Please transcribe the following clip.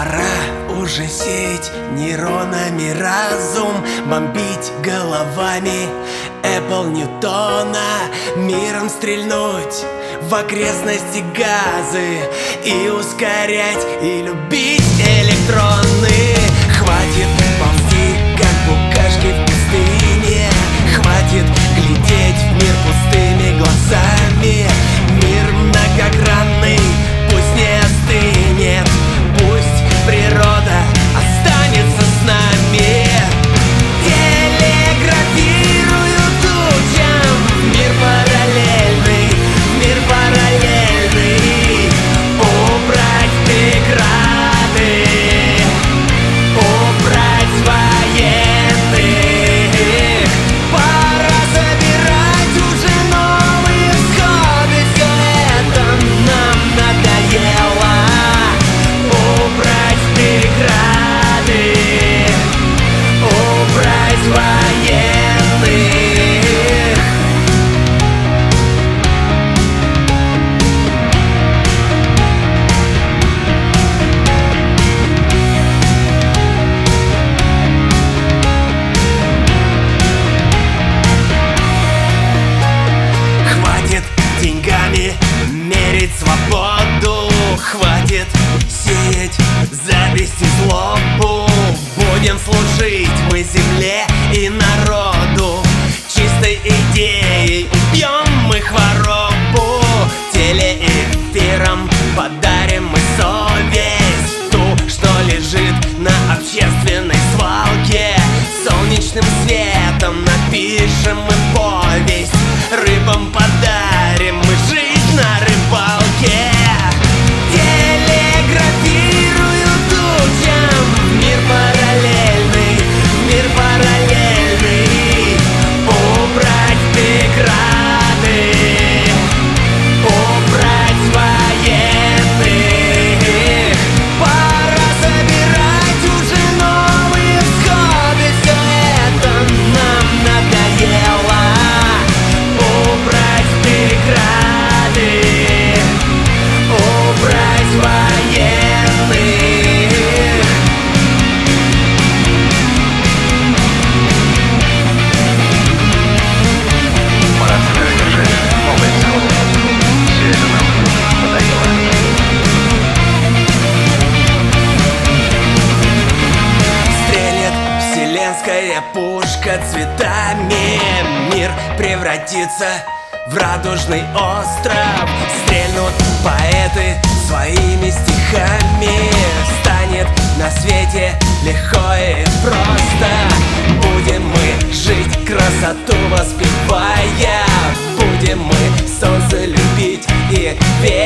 Пора уже сеять нейронами разум Бомбить головами Apple Ньютона Миром стрельнуть в окрестности газы И ускорять, и любить электрон. Хватит сеять зависть и злобу. Будем служить мы земле и народу пушка цветами. Мир превратится в радужный остров. Стрельнут поэты своими стихами. Станет на свете легко и просто. Будем мы жить, красоту воспевая. Будем мы солнце любить и верить.